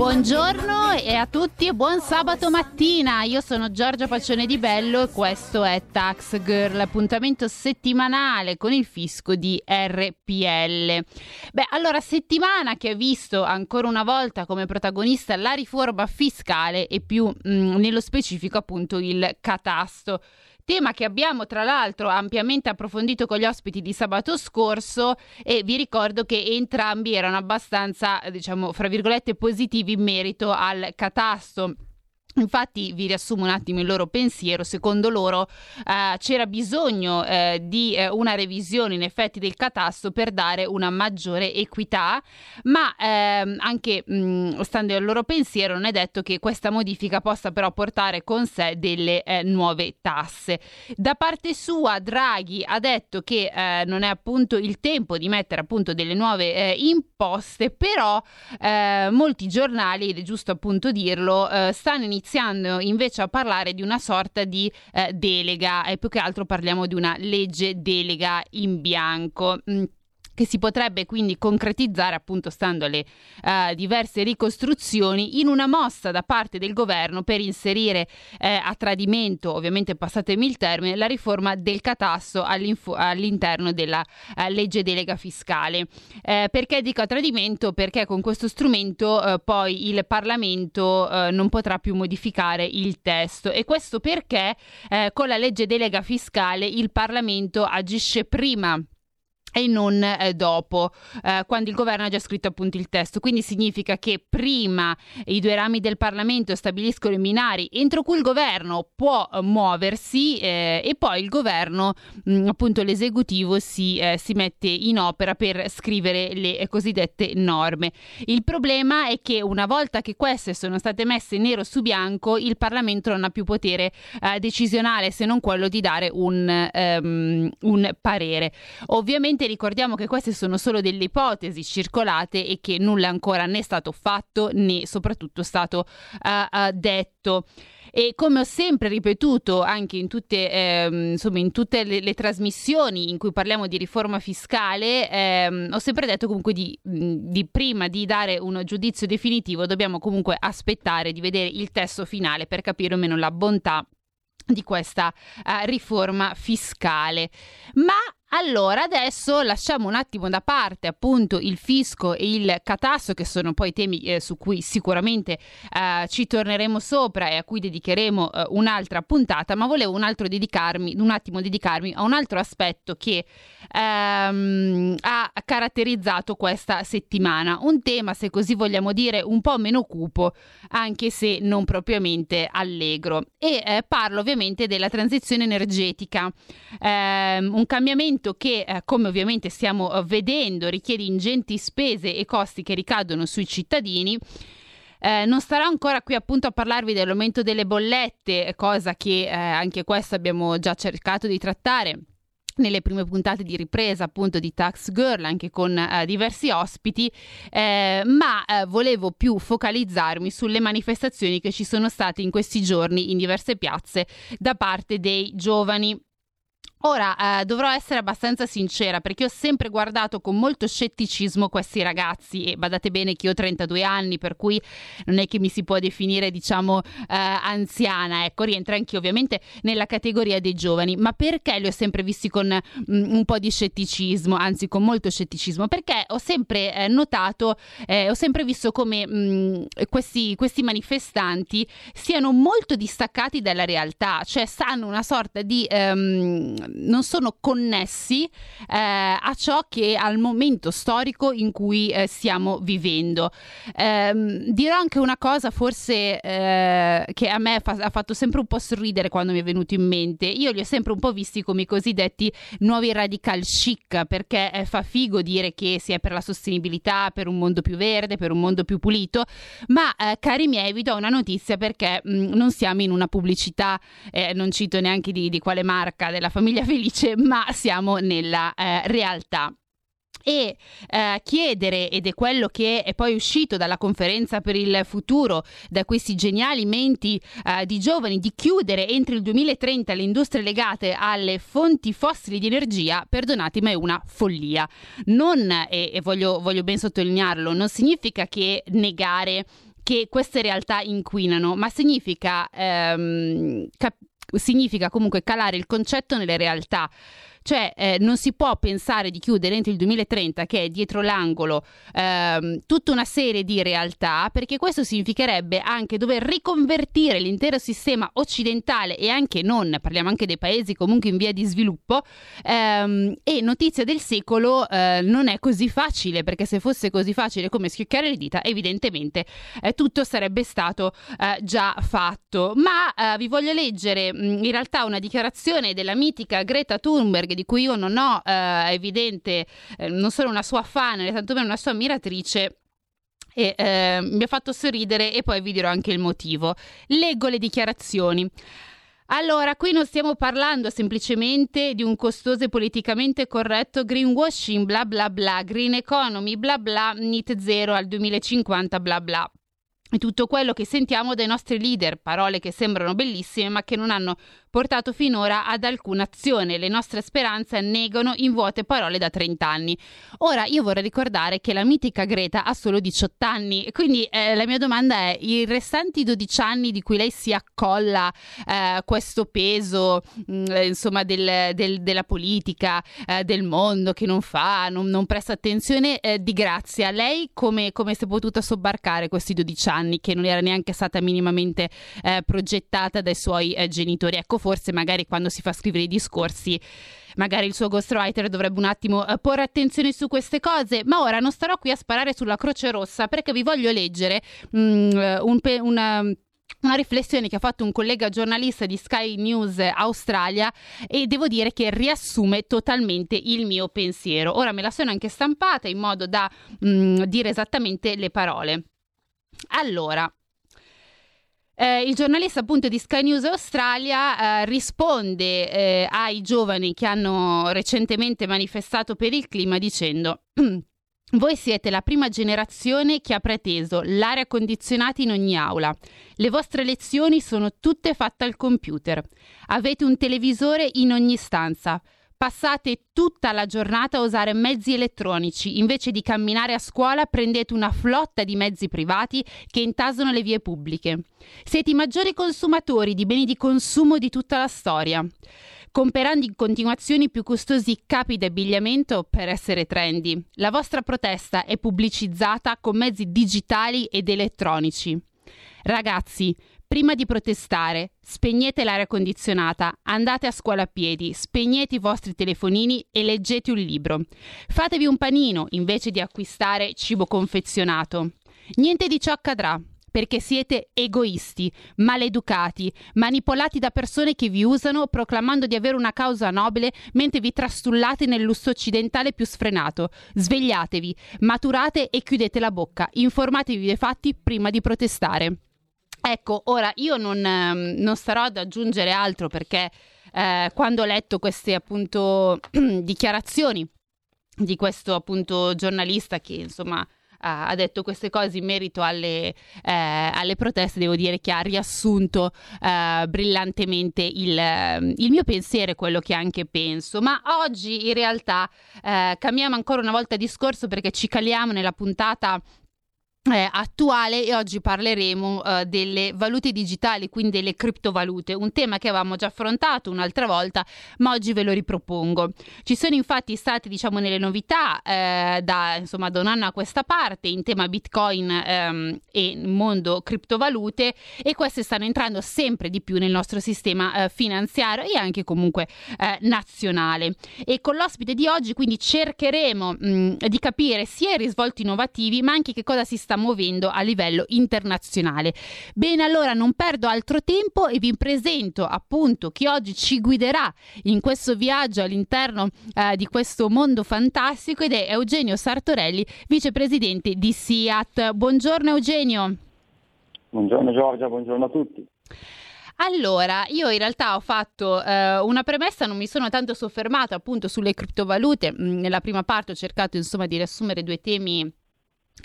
Buongiorno e a tutti e buon sabato mattina. Io sono Giorgia Paccione di Bello e questo è Tax Girl, appuntamento settimanale con il fisco di RPL. Beh, allora settimana che ha visto ancora una volta come protagonista la riforma fiscale e più mh, nello specifico appunto il catasto. Tema che abbiamo tra l'altro ampiamente approfondito con gli ospiti di sabato scorso e vi ricordo che entrambi erano abbastanza, diciamo, fra virgolette positivi in merito al catasto. Infatti vi riassumo un attimo il loro pensiero, secondo loro eh, c'era bisogno eh, di eh, una revisione in effetti del catasto per dare una maggiore equità, ma ehm, anche mh, stando al loro pensiero non è detto che questa modifica possa però portare con sé delle eh, nuove tasse. Da parte sua Draghi ha detto che eh, non è appunto il tempo di mettere appunto delle nuove eh, imposte, però molti giornali, ed è giusto appunto dirlo, stanno iniziando invece a parlare di una sorta di eh, delega e più che altro parliamo di una legge delega in bianco. Mm che si potrebbe quindi concretizzare appunto stando alle uh, diverse ricostruzioni in una mossa da parte del governo per inserire eh, a tradimento, ovviamente passatemi il termine, la riforma del catasto all'interno della uh, legge delega fiscale. Eh, perché dico a tradimento? Perché con questo strumento eh, poi il Parlamento eh, non potrà più modificare il testo e questo perché eh, con la legge delega fiscale il Parlamento agisce prima e non eh, dopo, eh, quando il governo ha già scritto appunto il testo. Quindi significa che prima i due rami del Parlamento stabiliscono i binari entro cui il governo può eh, muoversi eh, e poi il governo, mh, mm, appunto l'esecutivo, si, eh, si, mette in opera per scrivere le eh, cosiddette norme. Il problema è che una volta che queste sono state messe nero su bianco, il Parlamento non ha più potere decisionale se non quello di dare un, um, un parere. Ovviamente Ovviamente ricordiamo che queste sono solo delle ipotesi circolate e che nulla ancora né è stato fatto né soprattutto stato uh, uh, detto. E come ho sempre ripetuto anche in tutte, ehm, insomma, in tutte le, le, trasmissioni in cui parliamo di riforma fiscale, ehm, ho sempre detto comunque di, di, prima di dare un giudizio definitivo dobbiamo comunque aspettare di vedere il testo finale per capire o meno la bontà di questa uh, riforma fiscale. Ma allora, adesso lasciamo un attimo da parte appunto il fisco e il catasto, che sono poi temi eh, su cui sicuramente eh, ci torneremo sopra e a cui dedicheremo eh, un'altra puntata, ma volevo un, dedicarmi, un attimo dedicarmi a un altro aspetto che ehm, ha caratterizzato questa settimana. Un tema, se così vogliamo dire, un po' meno cupo, anche se non propriamente allegro. E eh, parlo ovviamente della transizione energetica, ehm, un cambiamento cambiamento che, eh, come ovviamente stiamo eh, vedendo, richiede ingenti spese e costi che ricadono sui cittadini. Eh, non starò ancora qui appunto a parlarvi dell'aumento delle bollette, cosa che eh, anche questo abbiamo già cercato di trattare nelle prime puntate di ripresa appunto di Tax Girl anche con eh, diversi ospiti eh, ma eh, volevo più focalizzarmi sulle manifestazioni che ci sono state in questi giorni in diverse piazze da parte dei giovani Ora eh, dovrò essere abbastanza sincera perché ho sempre guardato con molto scetticismo questi ragazzi e badate bene che io ho 32 anni per cui non è che mi si può definire diciamo eh, anziana, ecco rientra anche ovviamente nella categoria dei giovani, ma perché li ho sempre visti con mh, mm, un po' di scetticismo, anzi con molto scetticismo? Perché ho sempre eh, notato, eh, ho sempre visto come mh, mm, questi, questi manifestanti siano molto distaccati dalla realtà, cioè sanno una sorta di... Um, non sono connessi eh, a ciò che al momento storico in cui eh, stiamo vivendo. Eh, dirò anche una cosa forse eh, che a me fa- ha fatto sempre un po' sorridere quando mi è venuto in mente. Io li ho sempre un po' visti come i cosiddetti nuovi radical chic perché eh, fa figo dire che si è per la sostenibilità, per un mondo più verde, per un mondo più pulito, ma eh, cari miei vi do una notizia perché mh, mm, non siamo in una pubblicità, non cito neanche di, di quale marca della famiglia famiglia felice, ma siamo nella eh, realtà e eh, chiedere, ed è quello che è poi uscito dalla conferenza per il futuro, da questi geniali menti eh, di giovani, di chiudere entro il 2030 le industrie legate alle fonti fossili di energia, perdonatemi, è una follia. Non, e, e voglio, voglio ben sottolinearlo, non significa che negare che queste realtà inquinano, ma significa, ehm, cap- significa comunque calare il concetto nelle realtà. Cioè eh, non si può pensare di chiudere entro il 2030 che è dietro l'angolo ehm, tutta una serie di realtà perché questo significherebbe anche dover riconvertire l'intero sistema occidentale e anche non, parliamo anche dei paesi comunque in via di sviluppo ehm, e notizia del secolo eh, non è così facile perché se fosse così facile come schioccare le dita evidentemente eh, tutto sarebbe stato eh, già fatto. Ma eh, vi voglio leggere mh, in realtà una dichiarazione della mitica Greta Thunberg di cui io non ho eh, evidente, eh, non sono una sua fan, né tantomeno una sua ammiratrice, e eh, mi ha fatto sorridere e poi vi dirò anche il motivo. Leggo le dichiarazioni. Allora, qui non stiamo parlando semplicemente di un costoso e politicamente corretto greenwashing, bla bla bla, green economy, bla bla, NIT zero al 2050, bla bla. E tutto quello che sentiamo dai nostri leader, parole che sembrano bellissime ma che non hanno portato finora ad alcuna azione. Le nostre speranze negano in vuote parole da 30 anni. Ora io vorrei ricordare che la mitica Greta ha solo 18 anni, quindi eh, la mia domanda è: i restanti 12 anni di cui lei si accolla eh, questo peso, mh, mm, eh, insomma, del, del, della politica, eh, del mondo che non fa, non, non presta attenzione, eh, di grazia, lei come, come si è potuta sobbarcare questi 12 anni che non era neanche stata minimamente eh, progettata dai suoi genitori? Ecco, forse magari quando si fa scrivere i discorsi magari il suo ghostwriter dovrebbe un attimo uh, porre attenzione su queste cose, ma ora non starò qui a sparare sulla Croce Rossa perché vi voglio leggere um, un una una riflessione che ha fatto un collega giornalista di Sky News Australia e devo dire che riassume totalmente il mio pensiero. Ora me la sono anche stampata in modo da mh, dire esattamente le parole. Allora, eh, il giornalista appunto di Sky News Australia eh, risponde eh, ai giovani che hanno recentemente manifestato per il clima dicendo Voi siete la prima generazione che ha preteso l'aria condizionata in ogni aula. Le vostre lezioni sono tutte fatte al computer. Avete un televisore in ogni stanza. Passate tutta la giornata a usare mezzi elettronici, invece di camminare a scuola prendete una flotta di mezzi privati che intasano le vie pubbliche. Siete i maggiori consumatori di beni di consumo di tutta la storia, comperando in continuazione i più costosi capi d'abbigliamento per essere trendy. La vostra protesta è pubblicizzata con mezzi digitali ed elettronici. Ragazzi, Prima di protestare, spegnete l'aria condizionata, andate a scuola a piedi, spegnete i vostri telefonini e leggete un libro. Fatevi un panino invece di acquistare cibo confezionato. Niente di ciò accadrà perché siete egoisti, maleducati, manipolati da persone che vi usano proclamando di avere una causa nobile mentre vi trastullate nel lusso occidentale più sfrenato. Svegliatevi, maturate e chiudete la bocca, informatevi dei fatti prima di protestare. Ecco, ora io non, ehm, non starò ad aggiungere altro perché eh, quando ho letto queste appunto dichiarazioni di questo appunto giornalista che insomma ha detto queste cose in merito alle, eh, alle, proteste, devo dire che ha riassunto eh, brillantemente il, il, mio pensiero e quello che anche penso. Ma oggi in realtà eh, cambiamo ancora una volta discorso perché ci caliamo nella puntata eh, attuale e oggi parleremo eh, delle valute digitali, quindi delle criptovalute, un tema che avevamo già affrontato un'altra volta, ma oggi ve lo ripropongo. Ci sono infatti state, diciamo, nelle novità eh, da, insomma, da un anno a questa parte in tema Bitcoin ehm, e mondo criptovalute e queste stanno entrando sempre di più nel nostro sistema eh, finanziario e anche comunque eh, nazionale. E con l'ospite di oggi quindi cercheremo mh, di capire sia i risvolti innovativi, ma anche che cosa si sta sta muovendo a livello internazionale. Bene, allora non perdo altro tempo e vi presento appunto chi oggi ci guiderà in questo viaggio all'interno eh, di questo mondo fantastico ed è Eugenio Sartorelli, vicepresidente di SIAT. Buongiorno Eugenio. Buongiorno Giorgia, buongiorno a tutti. Allora, io in realtà ho fatto eh, una premessa, non mi sono tanto soffermata appunto sulle criptovalute. Mm, nella prima parte ho cercato insomma di riassumere due temi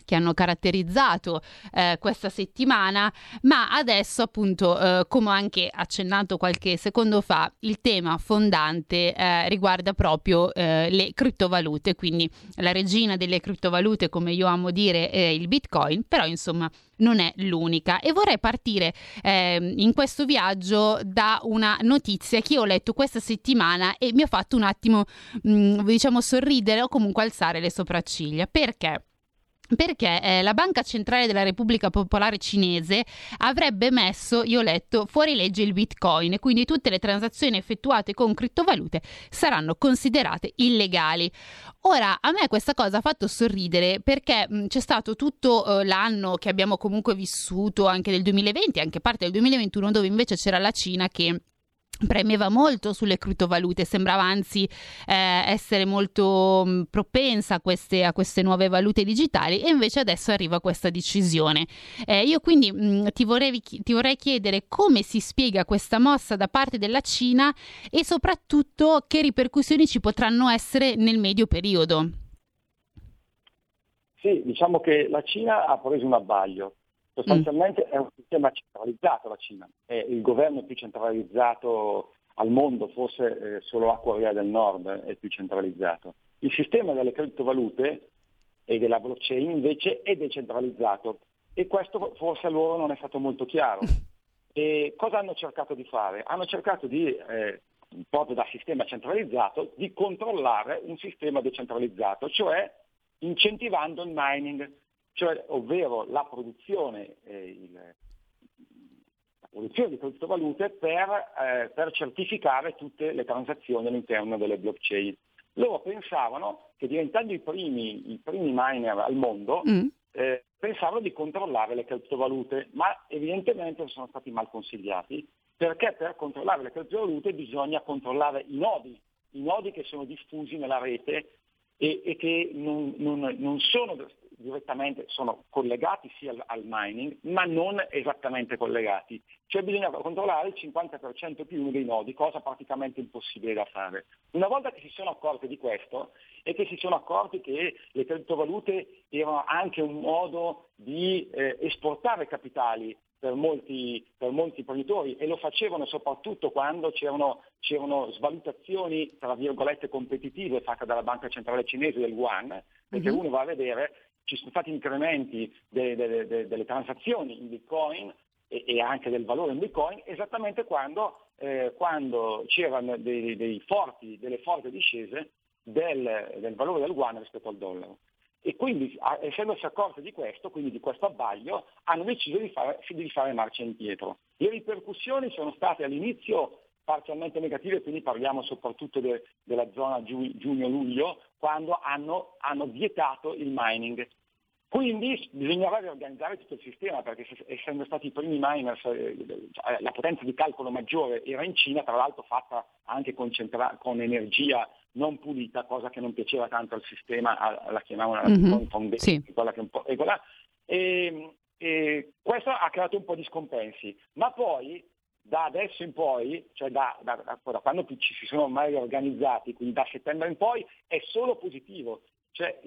che hanno caratterizzato eh, questa settimana, ma adesso appunto, eh, come ho anche accennato qualche secondo fa, il tema fondante eh, riguarda proprio eh, le criptovalute, quindi la regina delle criptovalute, come io amo dire, è il Bitcoin, però insomma non è l'unica. E vorrei partire eh, in questo viaggio da una notizia che ho letto questa settimana e mi ha fatto un attimo mh, mm, diciamo sorridere o comunque alzare le sopracciglia. Perché perché eh, la Banca Centrale della Repubblica Popolare Cinese avrebbe messo, io ho letto, fuori legge il Bitcoin quindi tutte le transazioni effettuate con criptovalute saranno considerate illegali. Ora, a me questa cosa ha fatto sorridere perché mh, c'è stato tutto eh, l'anno che abbiamo comunque vissuto, anche del 2020, anche parte del 2021, dove invece c'era la Cina che premeva molto sulle criptovalute, sembrava anzi eh, essere molto mh, propensa a queste, a queste, nuove valute digitali e invece adesso arriva questa decisione. Eh, io quindi mh, ti, vorrei, ti vorrei chiedere come si spiega questa mossa da parte della Cina e soprattutto che ripercussioni ci potranno essere nel medio periodo. Sì, diciamo che la Cina ha preso un abbaglio Sostanzialmente mm. è un sistema centralizzato la Cina, è il governo più centralizzato al mondo, forse eh, solo la Corea del Nord è più centralizzato. Il sistema delle criptovalute e della blockchain invece è decentralizzato e questo forse a loro non è stato molto chiaro. E cosa hanno cercato di fare? Hanno cercato di, eh, proprio da sistema centralizzato, di controllare un sistema decentralizzato, cioè incentivando il mining cioè, ovvero la produzione, eh, il, la produzione di criptovalute per, eh, per, certificare tutte le transazioni all'interno delle blockchain. Loro pensavano che diventando i primi, i primi miner al mondo, mm. eh, pensavano di controllare le criptovalute, ma evidentemente sono stati mal consigliati perché per controllare le criptovalute bisogna controllare i nodi, i nodi che sono diffusi nella rete e, e che non, non, non sono direttamente sono collegati sia al, al, mining, ma non esattamente collegati. Cioè bisogna controllare il 50% più uno dei nodi, cosa praticamente impossibile da fare. Una volta che si sono accorti di questo e che si sono accorti che le criptovalute erano anche un modo di eh, esportare capitali per molti, per molti imprenditori e lo facevano soprattutto quando c'erano, c'erano, svalutazioni tra virgolette competitive fatte dalla banca centrale cinese del Yuan, perché mm-hmm. uno va a vedere ci sono stati incrementi de, de, de, delle transazioni in Bitcoin e, e, anche del valore in Bitcoin esattamente quando, eh, quando c'erano dei, dei forti, delle forti discese del, del valore del yuan rispetto al dollaro. E quindi, essendosi accorti di questo, quindi di questo abbaglio, hanno deciso di fare, di fare marcia indietro. Le ripercussioni sono state all'inizio parzialmente negative, quindi parliamo soprattutto de, della zona giu, giugno-luglio, quando hanno, hanno, vietato il mining. Quindi bisognava riorganizzare tutto il sistema, perché essendo stati i primi miners, eh, cioè, la potenza di calcolo maggiore era in Cina, tra l'altro fatta anche concentra- con energia non pulita, cosa che non piaceva tanto al sistema, la chiamavano mm-hmm. foundation, sì. quella che un po'... E, e, e questo ha creato un po' di scompensi, ma poi da adesso in poi, cioè da, da, da, quando ci si sono mai organizzati, quindi da settembre in poi, è solo positivo. Cioè,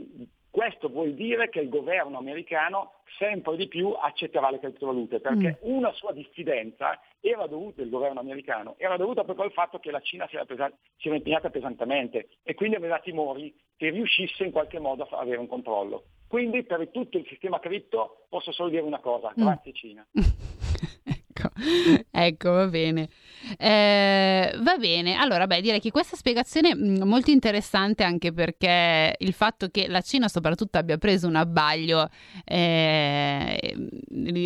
questo vuol dire che il governo americano sempre di più accetterà le criptovalute, perché mm. una sua diffidenza era dovuta, il governo americano, era dovuta proprio al fatto che la Cina si era, pesa- si era impegnata pesantemente e quindi aveva timori che riuscisse in qualche modo a avere un controllo. Quindi per tutto il sistema cripto posso solo dire una cosa, mm. grazie mm. Cina. ecco, va bene. Eh, va bene, allora beh, direi che questa spiegazione è mm, molto interessante anche perché il fatto che la Cina soprattutto abbia preso un abbaglio, eh,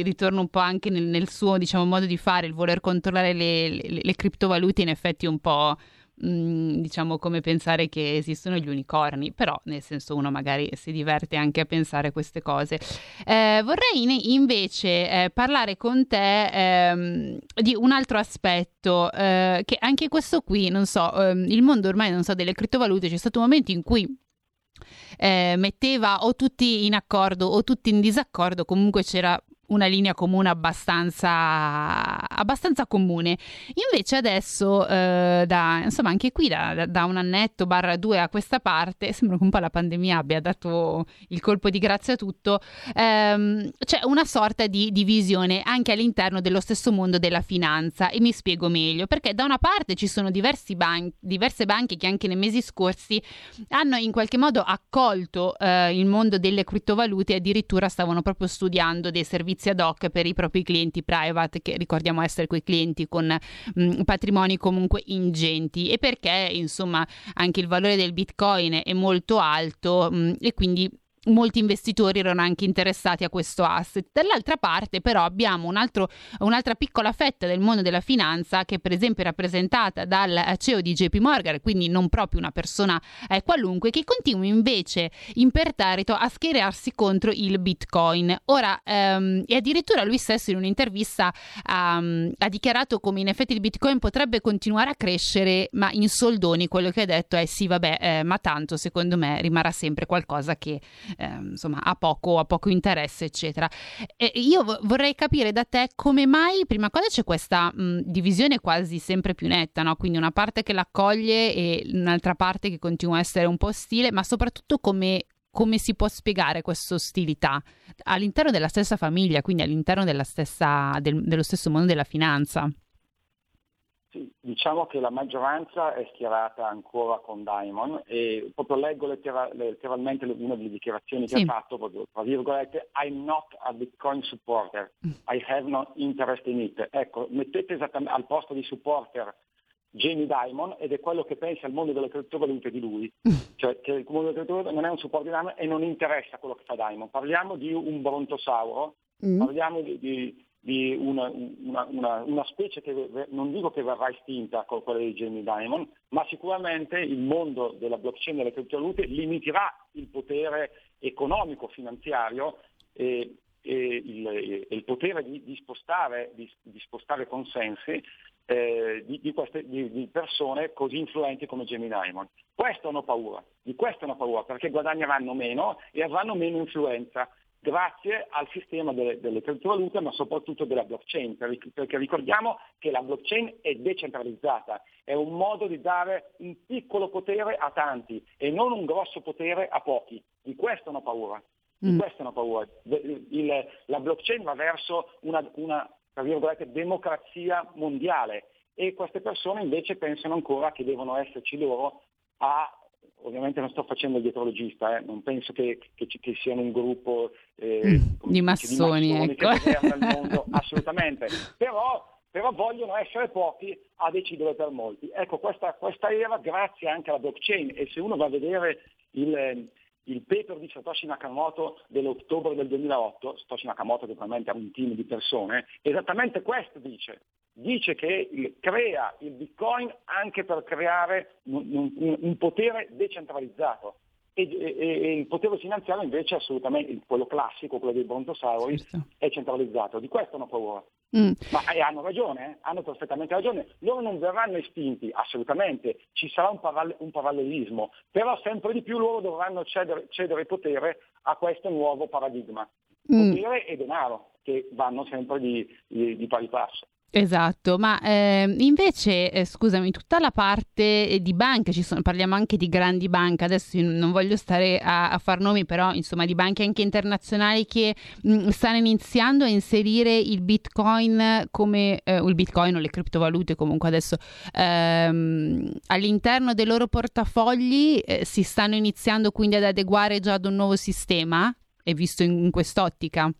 ritorna un po' anche nel, nel suo diciamo, modo di fare, il voler controllare le, le, le criptovalute in effetti un po' Diciamo come pensare che esistono gli unicorni, però nel senso uno magari si diverte anche a pensare queste cose. Eh, vorrei invece eh, parlare con te ehm, di un altro aspetto, eh, che anche questo qui, non so, ehm, il mondo ormai non so delle criptovalute, c'è stato un momento in cui eh, metteva o tutti in accordo o tutti in disaccordo, comunque c'era una linea comune abbastanza, abbastanza comune. Invece adesso, eh, da, insomma, anche qui da, da, un annetto barra due a questa parte, sembra che un po' la pandemia abbia dato il colpo di grazia a tutto, ehm, c'è una sorta di divisione anche all'interno dello stesso mondo della finanza e mi spiego meglio, perché da una parte ci sono ban- diverse banche che anche nei mesi scorsi hanno in qualche modo accolto eh, il mondo delle criptovalute e addirittura stavano proprio studiando dei servizi ad hoc per i propri clienti private, che ricordiamo essere quei clienti con mh, patrimoni comunque ingenti. E perché insomma anche il valore del bitcoin è molto alto mh, e quindi molti investitori erano anche interessati a questo asset. Dall'altra parte però abbiamo un altro, un'altra piccola fetta del mondo della finanza che per esempio è rappresentata dal CEO di JP Morgan, quindi non proprio una persona eh, qualunque, che continua invece imperterrito a schierarsi contro il Bitcoin. Ora, ehm, e addirittura lui stesso in un'intervista um, ha dichiarato come in effetti il Bitcoin potrebbe continuare a crescere, ma in soldoni quello che ha detto è sì, vabbè, eh, ma tanto secondo me rimarrà sempre qualcosa che eh, insomma ha poco, ha poco, interesse, eccetera. E io vorrei capire da te come mai, prima cosa, c'è questa mh, divisione quasi sempre più netta, no? quindi una parte che l'accoglie e un'altra parte che continua a essere un po' ostile, ma soprattutto come come si può spiegare questa ostilità all'interno della stessa famiglia, quindi all'interno stessa, del, dello stesso mondo della finanza? Sì, diciamo che la maggioranza è schierata ancora con Diamond e proprio leggo lettera- letteralmente una delle dichiarazioni che sì. ha fatto, proprio, tra virgolette, I'm not a Bitcoin supporter, I have no interest in it. Ecco, mettete esattamente al posto di supporter Jamie Dimon ed è quello che pensa al mondo delle criptovalute di lui, cioè che il mondo delle criptovalute non è un supporto di Diamond e non interessa quello che fa Diamond. Parliamo di un brontosauro, mm. parliamo di, di di una, una, una, una, specie che non dico che verrà estinta con quella di Jamie Dimon, ma sicuramente il mondo della blockchain e delle criptovalute limiterà il potere economico, finanziario e, e, il, e il, potere di, di, spostare, di, di, spostare, consensi eh, di, queste, di, persone così influenti come Jamie Dimon. Questo hanno paura, di questo hanno paura perché guadagneranno meno e avranno meno influenza grazie al sistema delle, delle criptovalute ma soprattutto della blockchain, perché ricordiamo che la blockchain è decentralizzata, è un modo di dare un piccolo potere a tanti e non un grosso potere a pochi. Di questo hanno paura. Mm. questo hanno paura. Il, la blockchain va verso una, una democrazia mondiale e queste persone invece pensano ancora che devono esserci loro a ovviamente non sto facendo il dietrologista, eh, non penso che, che, che, siano un gruppo eh, di, massoni, di massoni ecco. che mondo, assolutamente, però, però, vogliono essere pochi a decidere per molti. Ecco, questa, questa, era grazie anche alla blockchain e se uno va a vedere il, il paper di Satoshi Nakamoto dell'ottobre del 2008, Satoshi Nakamoto che probabilmente ha un team di persone, esattamente questo dice, dice che crea il Bitcoin anche per creare un, un, un potere decentralizzato. E, e, e, il potere finanziario invece è assolutamente quello classico, quello dei brontosauri, certo. è centralizzato. Di questo hanno paura. Mm. Ma eh, hanno ragione, eh? hanno perfettamente ragione. Loro non verranno estinti, assolutamente, ci sarà un, paralle- un parallelismo, però sempre di più loro dovranno cedere, cedere potere a questo nuovo paradigma. Mm. Potere e denaro, che vanno sempre di, di, di pari passo. Esatto, ma eh, invece, eh, scusami, tutta la parte eh, di banche, sono, parliamo anche di grandi banche, adesso non voglio stare a, a, far nomi, però insomma di banche anche internazionali che mh, mm, stanno iniziando a inserire il bitcoin come, eh, il bitcoin o le criptovalute comunque adesso ehm, all'interno dei loro portafogli, eh, si stanno iniziando quindi ad adeguare già ad un nuovo sistema, è visto in, in quest'ottica?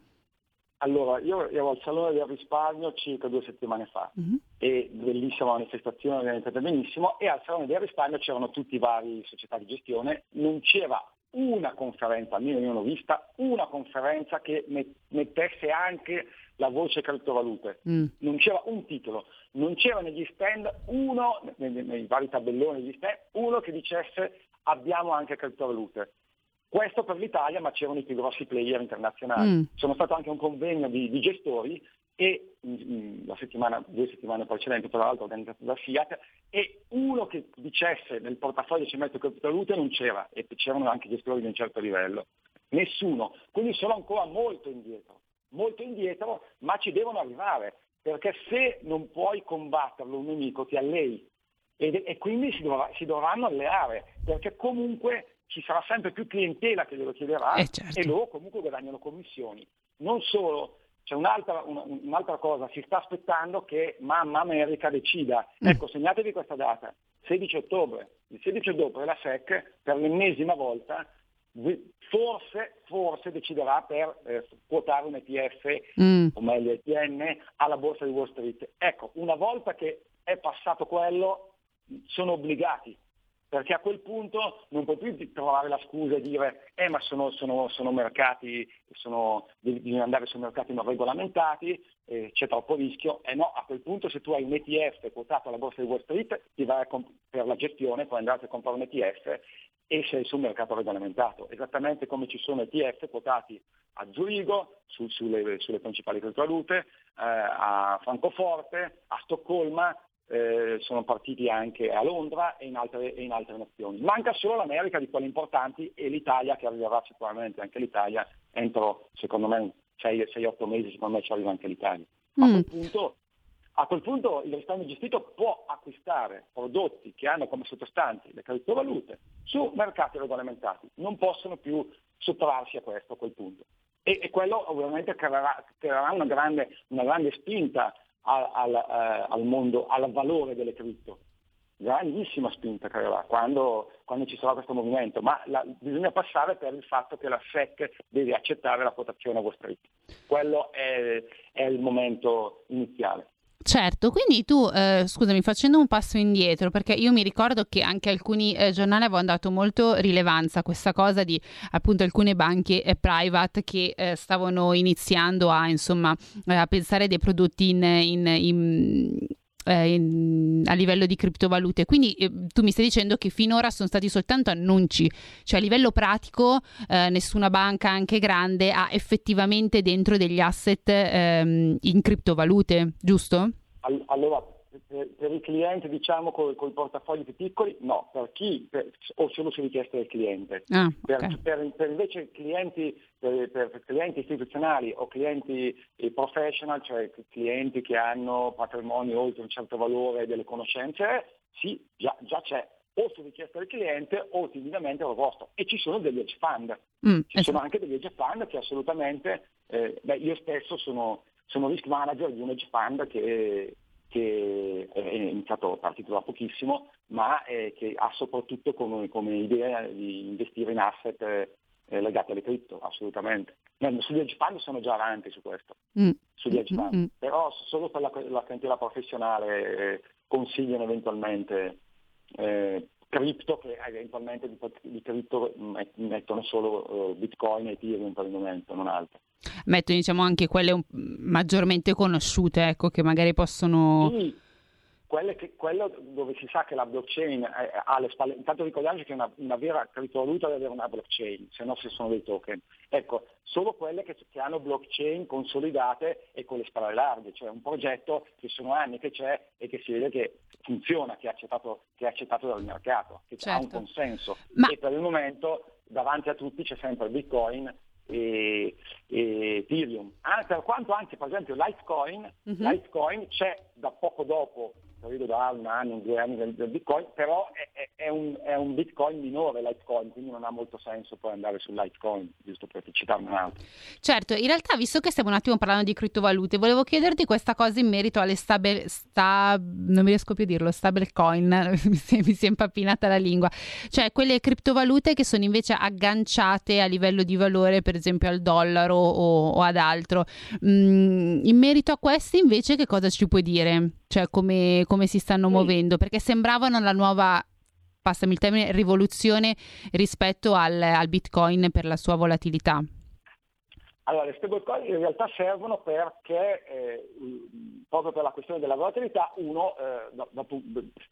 Allora, io ero al Salone del Risparmio circa due settimane fa mm-hmm. e bellissima manifestazione, organizzata benissimo e al Salone del Risparmio c'erano tutti i vari società di gestione, non c'era una conferenza, almeno io non ho vista, una conferenza che mettesse anche la voce criptovalute. Mm. Non c'era un titolo, non c'era negli stand uno, nei, nei vari tabelloni degli stand, uno che dicesse abbiamo anche criptovalute. Questo per l'Italia, ma c'erano i più grossi player internazionali. Mm. Sono stato anche a un convegno di, di gestori e mh, mm, mm, la settimana, due settimane precedenti, tra l'altro organizzato da Fiat, e uno che dicesse nel portafoglio ci metto criptovalute non c'era, e c'erano anche gestori di un certo livello. Nessuno. Quindi sono ancora molto indietro. molto indietro, ma ci devono arrivare, perché se non puoi combatterlo un nemico ti allei e, e quindi si, dovrà, si, dovranno alleare, perché comunque ci sarà sempre più clientela che glielo chiederà eh certo. e loro comunque guadagnano commissioni. Non solo, c'è un'altra, un'altra, cosa, si sta aspettando che mamma America decida. Mm. Ecco, segnatevi questa data, 16 ottobre. Il 16 ottobre la SEC per l'ennesima volta forse, forse deciderà per eh, quotare un ETF, mm. o meglio ETN, alla borsa di Wall Street. Ecco, una volta che è passato quello, sono obbligati perché a quel punto non puoi più trovare la scusa e dire eh ma sono, sono, sono mercati, sono, bisogna andare su mercati non regolamentati, eh, c'è troppo rischio, e eh no, a quel punto se tu hai un ETF quotato alla borsa di Wall Street ti vai comp- per la gestione, puoi andare a comprare un ETF e sei su un mercato regolamentato, esattamente come ci sono ETF quotati a Zurigo, su, sulle, sulle, principali criptovalute, eh, a Francoforte, a Stoccolma, eh, sono partiti anche a Londra e in, altre, e in, altre, nazioni. Manca solo l'America di quelle importanti e l'Italia che arriverà sicuramente, anche l'Italia entro secondo me 6-8 mesi, secondo me ci arriva anche l'Italia. Mm. A, quel punto, a quel punto il risparmio gestito può acquistare prodotti che hanno come sottostanti le criptovalute su mercati regolamentati, non possono più sottrarsi a questo a quel punto. E, e quello ovviamente creerà, creerà una, grande, una grande spinta al, al, eh, al mondo, al valore delle cripto. Grandissima spinta creerà quando, quando ci sarà questo movimento, ma la, bisogna passare per il fatto che la SEC deve accettare la quotazione a Wall Street. Quello è, è il momento iniziale. Certo, quindi tu, eh, scusami, facendo un passo indietro, perché io mi ricordo che anche alcuni eh, giornali avevano dato molto rilevanza a questa cosa di appunto alcune banche eh, private che eh, stavano iniziando a, insomma, eh, a pensare dei prodotti in, in, in eh, in, a livello di criptovalute. Quindi eh, tu mi stai dicendo che finora sono stati soltanto annunci, cioè a livello pratico eh, nessuna banca, anche grande, ha effettivamente dentro degli asset ehm, in criptovalute, giusto? Allora, per, per i clienti diciamo con, i portafogli più piccoli no, per chi per, o solo su richiesta del cliente. Ah, okay. per, per, invece clienti, per, clienti istituzionali o clienti eh, professional, cioè clienti che hanno patrimoni oltre un certo valore delle conoscenze, sì, già, già c'è o su richiesta del cliente o timidamente proposto. E ci sono degli hedge fund. Mm, ci esatto. sono anche degli hedge fund che assolutamente, eh, beh, io stesso sono, sono risk manager di un hedge fund che che è iniziato, partito da pochissimo, ma eh, che ha soprattutto come, come, idea di investire in asset eh, legati alle cripto, assolutamente. Sugli hedge fund sono già avanti su questo, mm. sugli hedge fund, mm. però solo per la, la clientela professionale eh, consigliano eventualmente eh, cripto che eventualmente di, di cripto mettono solo uh, bitcoin e ethereum per il momento, non altro. Mettono diciamo anche quelle un, maggiormente conosciute, ecco, che magari possono... Sì che, quello dove si sa che la blockchain ha le spalle, intanto ricordiamoci che una, una vera criptovaluta deve avere una blockchain, se no se sono dei token. Ecco, solo quelle che, che, hanno blockchain consolidate e con le spalle larghe, cioè un progetto che sono anni che c'è e che si vede che funziona, che è accettato, che è accettato dal mercato, che certo. ha un certo. consenso. Ma... E per il momento davanti a tutti c'è sempre il Bitcoin e, e Ethereum. Ah, per quanto anche per esempio Litecoin, uh-huh. Litecoin c'è da poco dopo periodo da un anno, due anni del, del Bitcoin, però è, è, un, è, un, Bitcoin minore Litecoin, quindi non ha molto senso poi andare su Litecoin, giusto per citarne un altro. Certo, in realtà visto che stiamo un attimo parlando di criptovalute, volevo chiederti questa cosa in merito alle stable, sta, non riesco più a dirlo, stablecoin, mi mi si è impappinata la lingua, cioè quelle criptovalute che sono invece agganciate a livello di valore, per esempio al dollaro o, o ad altro. Mm, in merito a queste invece che cosa ci puoi dire? Cioè come, come si stanno sì. muovendo? Perché sembravano la nuova passami il termine, rivoluzione rispetto al, al, Bitcoin per la sua volatilità? Allora, le stablecoin in realtà servono perché, eh, proprio per la questione della volatilità, uno, eh, dopo,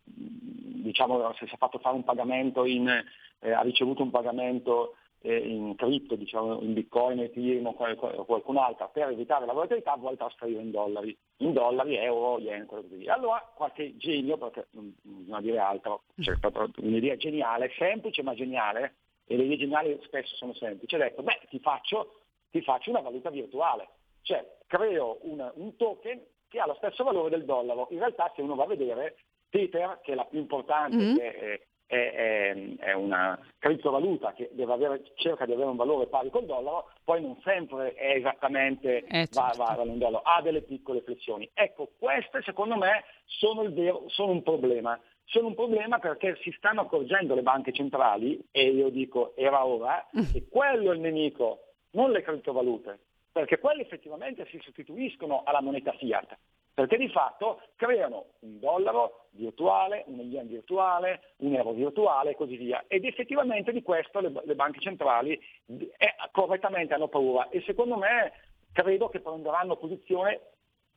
diciamo, se si è fatto fare un pagamento in, eh, ha ricevuto un pagamento eh, in cripto, diciamo in bitcoin, ethereum o qualcun'altra, per evitare la volatilità vuole trasferire in dollari, in dollari, euro, yen, quello così. Allora qualche genio, perché non bisogna dire altro, c'è stata un'idea geniale, semplice ma geniale, e le idee geniali spesso sono semplici, ha detto, beh ti faccio, ti faccio una valuta virtuale, Cioè creo un, un token che ha lo stesso valore del dollaro. In realtà se uno va a vedere Tether, che è la più importante, Mm. che è, è- è- una criptovaluta che deve avere- cerca di avere un valore pari col dollaro, poi non sempre è esattamente Eh, va, certo. va un dollaro, ha delle piccole flessioni. Ecco, queste secondo me sono, il vero- sono un problema. Sono un problema perché si stanno accorgendo le banche centrali, e io dico era ora, che quello è il nemico, non le criptovalute, perché quelle effettivamente si sostituiscono alla moneta fiat, perché di fatto creano un dollaro virtuale, un yen virtuale, un euro virtuale e così via. Ed effettivamente di questo le, le banche centrali eh, correttamente hanno paura e secondo me credo che prenderanno posizione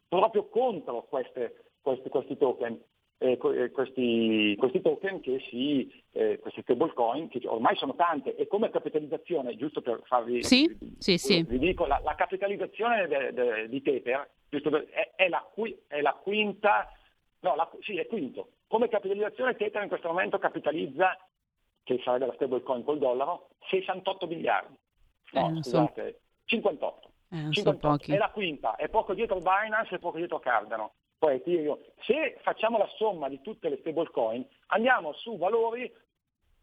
proprio contro queste- questi, questi token. eh, eh, questi, questi token che si, eh, questi stablecoin che ormai sono tante e come capitalizzazione, giusto per farvi Sì, sì, sì. vi dico, la, la capitalizzazione de- de- di Tether è, è la, qui- è la quinta, no, la- sì, è quinto. Come capitalizzazione Tether in questo momento capitalizza, che sarebbe la stablecoin col dollaro, 68 miliardi. No, Eh, non so. scusate, 58. Eh, non so 58. pochi. È la quinta, è poco dietro Binance e poco dietro Cardano. Poi Ethereum. Se facciamo la somma di tutte le stablecoin, andiamo su valori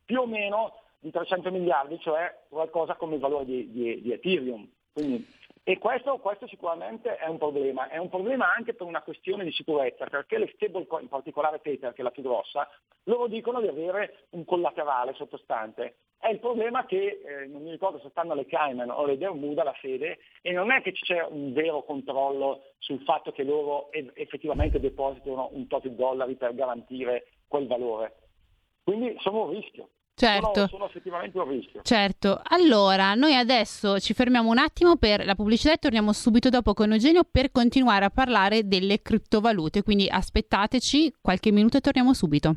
più o meno di 300 miliardi, cioè qualcosa come il valore di, di- di Ethereum. Quindi, e questo, questo sicuramente è un problema, è un problema anche per una questione di sicurezza, perché le stablecoin, in particolare Tether, che è la più grossa, loro dicono di avere un collaterale sottostante. È il problema che, eh, non mi ricordo se stanno alle Cayman o alle Bermuda la sede, e non è che c'è un vero controllo sul fatto che loro effettivamente depositano un tot di dollari per garantire quel valore. Quindi sono un rischio. Certo. Sono, sono effettivamente un rischio. Certo, allora noi adesso ci fermiamo un attimo per la pubblicità e torniamo subito dopo con Eugenio per continuare a parlare delle criptovalute, quindi aspettateci qualche minuto e torniamo subito.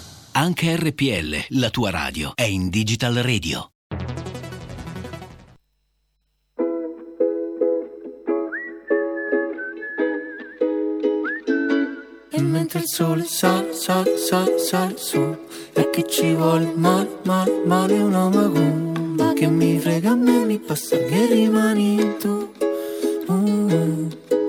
Anche RPL, la tua radio, è in Digital Radio. E mentre il sole sale, sale, sale, sale su E che ci vuole male, male, male una macumba Che mi frega a me, mi basta che rimani tu Uh, uh, uh.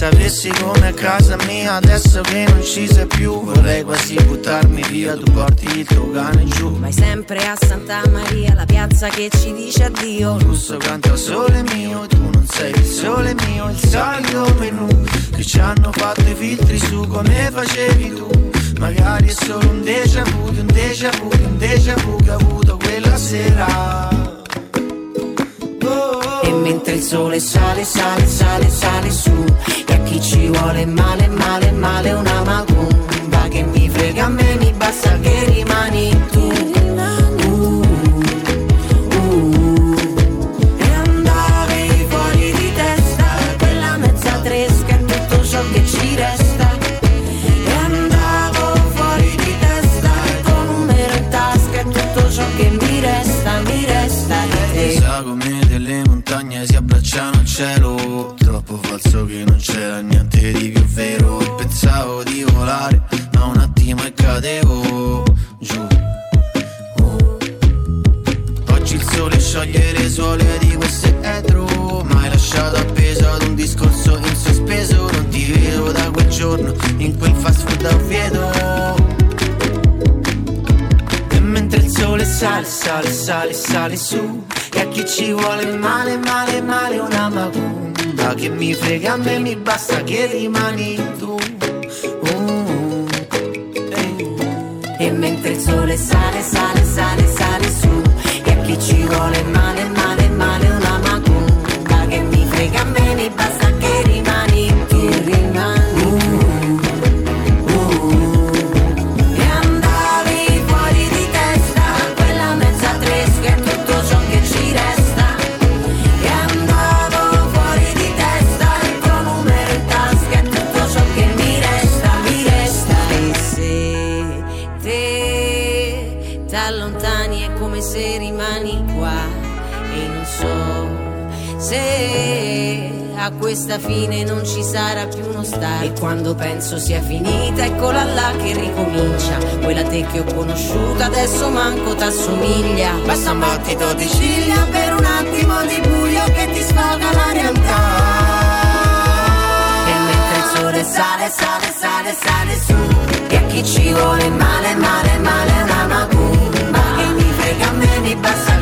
Sapessi come a casa mia adesso che non ci sei più Vorrei quasi buttarmi via, tu porti il tuo cane giù Vai sempre a Santa Maria, la piazza che ci dice addio. Russo canta sole mio, tu non sei il sole mio, il solito menù che ci hanno fatto i filtri su come facevi tu. Magari è solo un déjà vu, un déjà vu, un déjà vu che ho avuto quella sera. Oh, E mentre il sole sale, sale, sale, sale su. Chi ci vuole male, male, male una macumba. Che mi frega a me, mi basta che rimani tu. Falso che non c'era niente di più vero. E pensavo di volare ma un attimo e cadevo giù. Oggi il sole scioglie le suole di questo etro Ma hai lasciato appeso ad un discorso in sospeso. Non ti vedo da quel giorno in quel fast food a e mentre il sole sale, sale, sale, sale su E a chi ci vuole male, male, male una macumba Che mi frega a me, mi basta che rimani tu Uh, eh. E mentre il sole sale, sale, sale, quando penso sia finita eccola là che ricomincia. Quella te che ho conosciuto adesso manco t'assomiglia. Basta un battito di ciglia per un attimo di buio che ti sfoga la realtà. E mentre il sole sale sale sale sale su e a chi ci vuole male male male una macumba che mi frega a me mi basta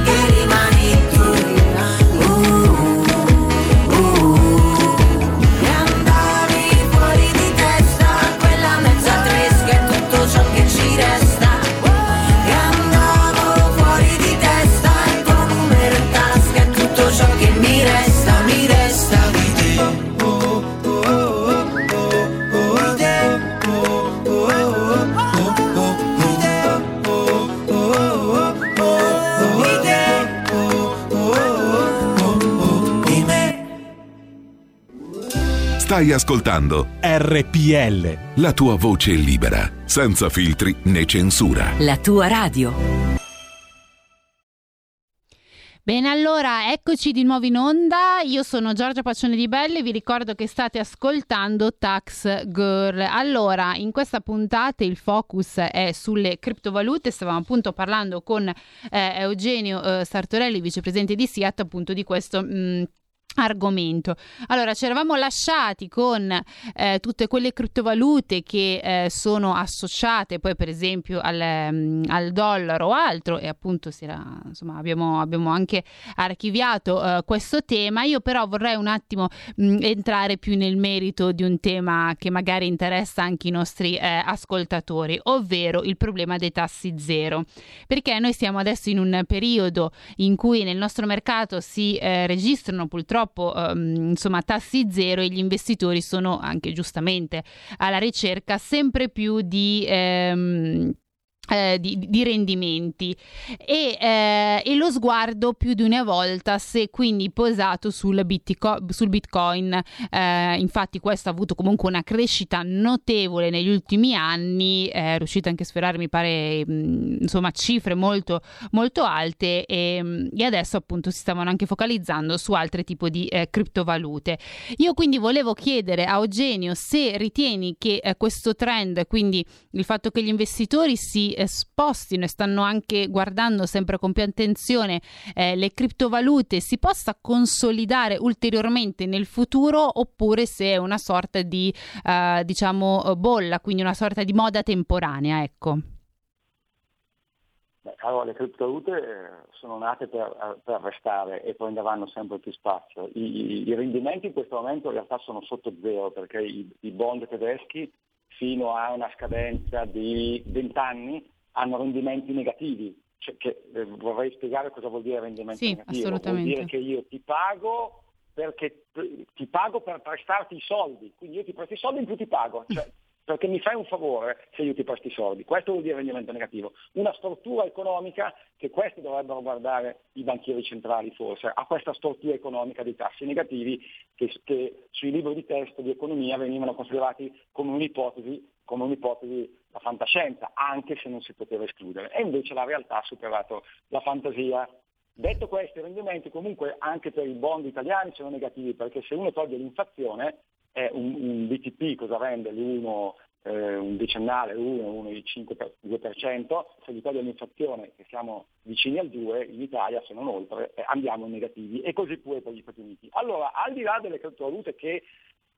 Stai ascoltando RPL. la tua voce libera, senza filtri né censura. La tua radio. Bene, allora eccoci di nuovo in onda. Io sono Giorgia Paccione di Belle. Vi ricordo che state ascoltando Tax Girl. Allora, in questa puntata il focus è sulle criptovalute. Stavamo appunto parlando con eh, Eugenio eh, Sartorelli, vicepresidente di Siat, appunto di questo. mh, argomento. Allora, ci eravamo lasciati con eh, tutte quelle criptovalute che eh, sono associate poi per esempio al, ehm, al dollaro o altro e appunto era, insomma, abbiamo, abbiamo anche archiviato eh, questo tema. Io però vorrei un attimo mh, entrare più nel merito di un tema che magari interessa anche i nostri eh, ascoltatori, ovvero il problema dei tassi zero. Perché noi siamo adesso in un periodo in cui nel nostro mercato si eh, registrano purtroppo ehm, insomma tassi zero e gli investitori sono anche giustamente alla ricerca sempre più di ehm, eh, di, di rendimenti. E, eh, e lo sguardo più di una volta se quindi posato sul, bitco- sul bitcoin. Eh, infatti questo ha avuto comunque una crescita notevole negli ultimi anni è riuscito anche a sferrare mi pare mh, insomma cifre molto molto alte. E, mh, e adesso appunto si stavano anche focalizzando su altri tipi di eh, criptovalute. Io quindi volevo chiedere a Eugenio se ritieni che eh, questo trend quindi il fatto che gli investitori si eh, spostino e stanno anche guardando sempre con più attenzione eh, le criptovalute si possa consolidare ulteriormente nel futuro oppure se è una sorta di eh, diciamo bolla, quindi una sorta di moda temporanea, ecco. Allora, le criptovalute eh, sono nate per, per restare e prenderanno sempre più spazio. I, i- i rendimenti in questo momento in realtà sono sotto zero perché i, i bond tedeschi fino a una scadenza di 20 anni hanno rendimenti negativi. Cioè, che, eh, vorrei spiegare cosa vuol dire rendimento Sì, negativo. assolutamente. Vuol dire che io ti pago perché ti pago per prestarti i soldi, quindi io ti presto i soldi in più ti pago. Cioè, perché mi fai un favore se io ti presto i soldi. Questo vuol dire rendimento negativo. Una struttura economica che questi dovrebbero guardare i banchieri centrali forse, a questa struttura economica dei tassi negativi che, che sui libri di testo di economia venivano considerati come un'ipotesi, come un'ipotesi da fantascienza, anche se non si poteva escludere. E invece la realtà ha superato la fantasia. Detto questo, i rendimenti comunque anche per i bond italiani sono negativi perché se uno toglie l'inflazione è un, un BTP cosa rende l'uno eh, un decennale 1, uno di 5 per, 2%, se gli toglie l'inflazione che siamo vicini al 2, in Italia se non oltre eh, andiamo negativi e così pure per gli Stati Uniti. Allora, al di là delle criptovalute che,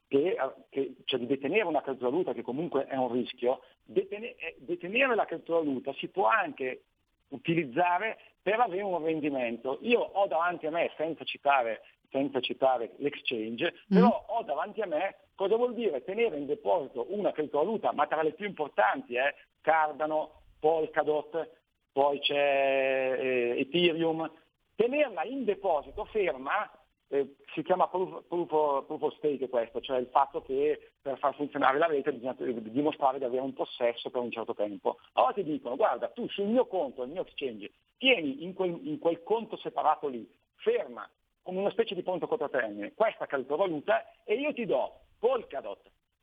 che, che cioè di detenere una criptovaluta che comunque è un rischio, detene- eh, detenere la criptovaluta si può anche utilizzare per avere un rendimento. Io ho davanti a me, senza citare, senza citare l'exchange, però ho davanti a me cosa vuol dire tenere in deposito una criptovaluta, ma tra le più importanti è Cardano, Polkadot, poi c'è eh, Ethereum, tenerla in deposito ferma eh, si chiama proof, proof- proof of stake questo, cioè il fatto che per far funzionare la rete bisogna dimostrare di avere un possesso per un certo tempo. Allora ti dicono, guarda, tu sul mio conto, nel mio exchange, tieni in quel, in quel conto separato lì, ferma, come una specie di conto quotatermine, questa criptovaluta e io ti do Polkadot,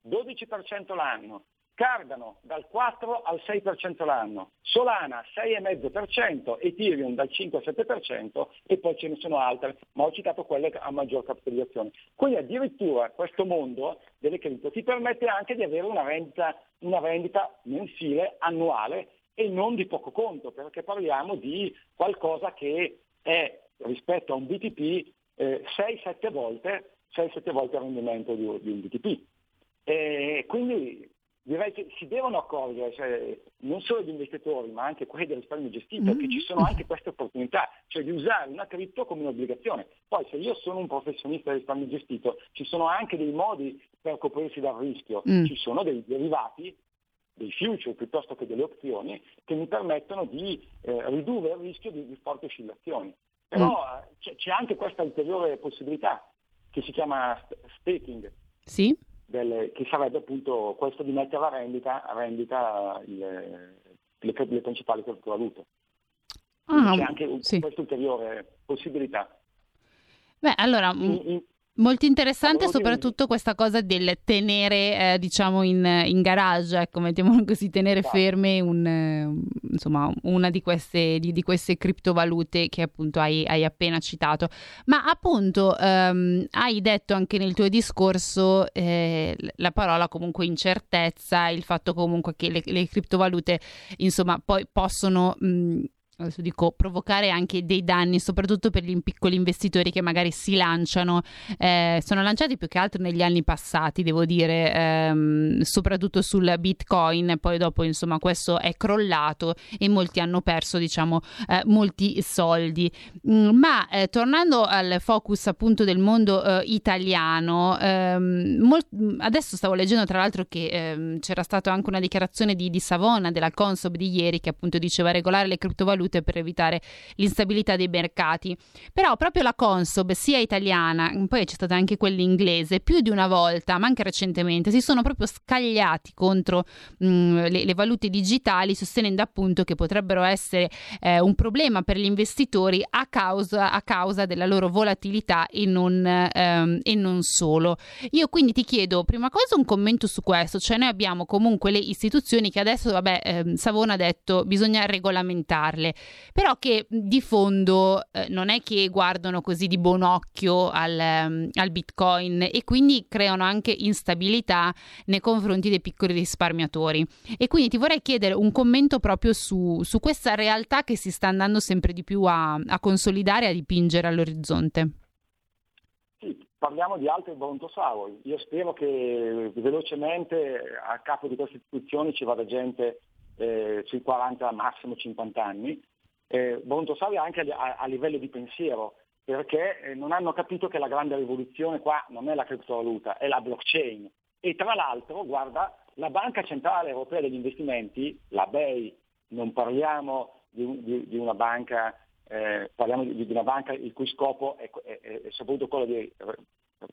12% l'anno, Cardano dal 4 al 6% l'anno, Solana 6,5%, Ethereum dal 5 al 7% e poi ce ne sono altre, ma ho citato quelle a maggior capitalizzazione. Quindi addirittura questo mondo delle cripto ti permette anche di avere una rendita, una rendita mensile, annuale e non di poco conto, perché parliamo di qualcosa che è rispetto a un BTP eh, 6-7 volte, 6-7 volte il rendimento di, di un BTP. E quindi direi che si devono accorgere, cioè, non solo gli investitori, ma anche quelli del risparmio gestito, mm. che ci sono anche queste opportunità, cioè di usare una cripto come un'obbligazione. Poi se io sono un professionista del risparmio gestito, ci sono anche dei modi per coprirsi dal rischio, mm. ci sono dei derivati dei future piuttosto che delle opzioni che mi permettono di eh, ridurre il rischio di, di forti oscillazioni. Però mm. Eh, c'è, c'è, anche questa ulteriore possibilità che si chiama staking. Sì del, che sarebbe appunto questo di mettere a rendita, a rendita le, le, le principali criptovalute. Ah, C'è anche sì. questa ulteriore possibilità. Beh, allora, in, in, Molto interessante soprattutto questa cosa del tenere, eh, diciamo, in, in, garage, ecco, mettiamolo così, tenere esatto. ferme un, eh, insomma, una di queste, di, di queste, criptovalute che appunto hai, hai appena citato. Ma appunto ehm, hai detto anche nel tuo discorso eh, la parola comunque incertezza, il fatto comunque che le, le criptovalute, insomma, poi possono... Mh, adesso dico provocare anche dei danni, soprattutto per gli piccoli investitori che magari si lanciano, eh, sono lanciati più che altro negli anni passati, devo dire, ehm, soprattutto sul Bitcoin, poi dopo insomma questo è crollato e molti hanno perso diciamo eh, molti soldi. Mm, ma eh, tornando al focus appunto del mondo eh, italiano, ehm, molt- adesso stavo leggendo tra l'altro che ehm, c'era stata anche una dichiarazione di, di Savona della Consob di ieri che appunto diceva regolare le criptovalute valute per evitare l'instabilità dei mercati. Però proprio la Consob, sia italiana, poi c'è stata anche quella inglese, più di una volta, ma anche recentemente, si sono proprio scagliati contro mh, mm, le, le, valute digitali, sostenendo appunto che potrebbero essere eh, un problema per gli investitori a causa, a causa della loro volatilità e non, ehm, e non solo. Io quindi ti chiedo, prima cosa, un commento su questo, cioè noi abbiamo comunque le istituzioni che adesso, vabbè, eh, Savona ha detto bisogna regolamentarle però che di fondo eh, non è che guardano così di buon occhio al, um, al bitcoin e quindi creano anche instabilità nei confronti dei piccoli risparmiatori. E quindi ti vorrei chiedere un commento proprio su, su questa realtà che si sta andando sempre di più a, a consolidare e a dipingere all'orizzonte. Sì, parliamo di altri brontosauri. Io spero che velocemente a capo di queste istituzioni ci vada gente eh, sui 40, massimo 50 anni, eh, Bontosali anche a, a, livello di pensiero, perché eh, non hanno capito che la grande rivoluzione qua non è la criptovaluta, è la blockchain. E tra l'altro, guarda, la Banca Centrale Europea degli Investimenti, la BEI, non parliamo di, di, di una banca, eh, parliamo di, di, una banca il cui scopo è, è, è soprattutto quello di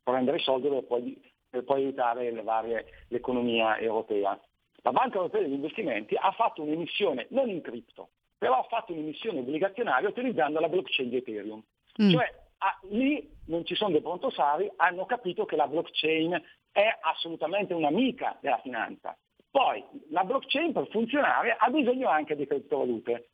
prendere soldi per poi, per poi aiutare varie, l'economia europea. La Banca Europea degli Investimenti ha fatto un'emissione non in cripto, però ha fatto un'emissione obbligazionaria utilizzando la blockchain di Ethereum. Mm. Cioè ah, lì non ci sono dei prontosari, hanno capito che la blockchain è assolutamente un'amica della finanza. Poi la blockchain per funzionare ha bisogno anche di criptovalute.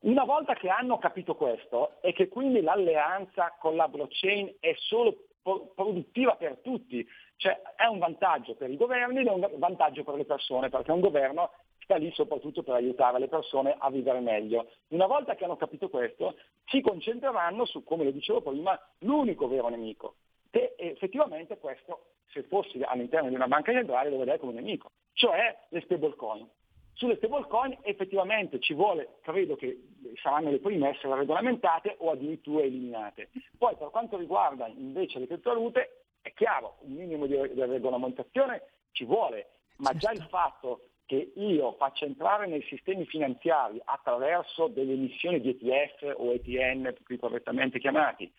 Una volta che hanno capito questo e che quindi l'alleanza con la blockchain è solo produttiva per tutti, cioè è un vantaggio per i governi ed è un vantaggio per le persone, perché un governo sta lì soprattutto per aiutare le persone a vivere meglio. Una volta che hanno capito questo, si concentreranno su, come lo dicevo prima, l'unico vero nemico. E effettivamente questo, se fossi all'interno di una banca centrale, lo vedrei come nemico, cioè le stablecoin. Sulle stablecoin effettivamente ci vuole, credo che saranno le prime a essere regolamentate o addirittura eliminate. Poi per quanto riguarda invece le criptovalute, è chiaro, un minimo di, di regolamentazione ci vuole, ma già il fatto che io faccia entrare nei sistemi finanziari attraverso delle emissioni di ETF o ETN, più correttamente chiamati,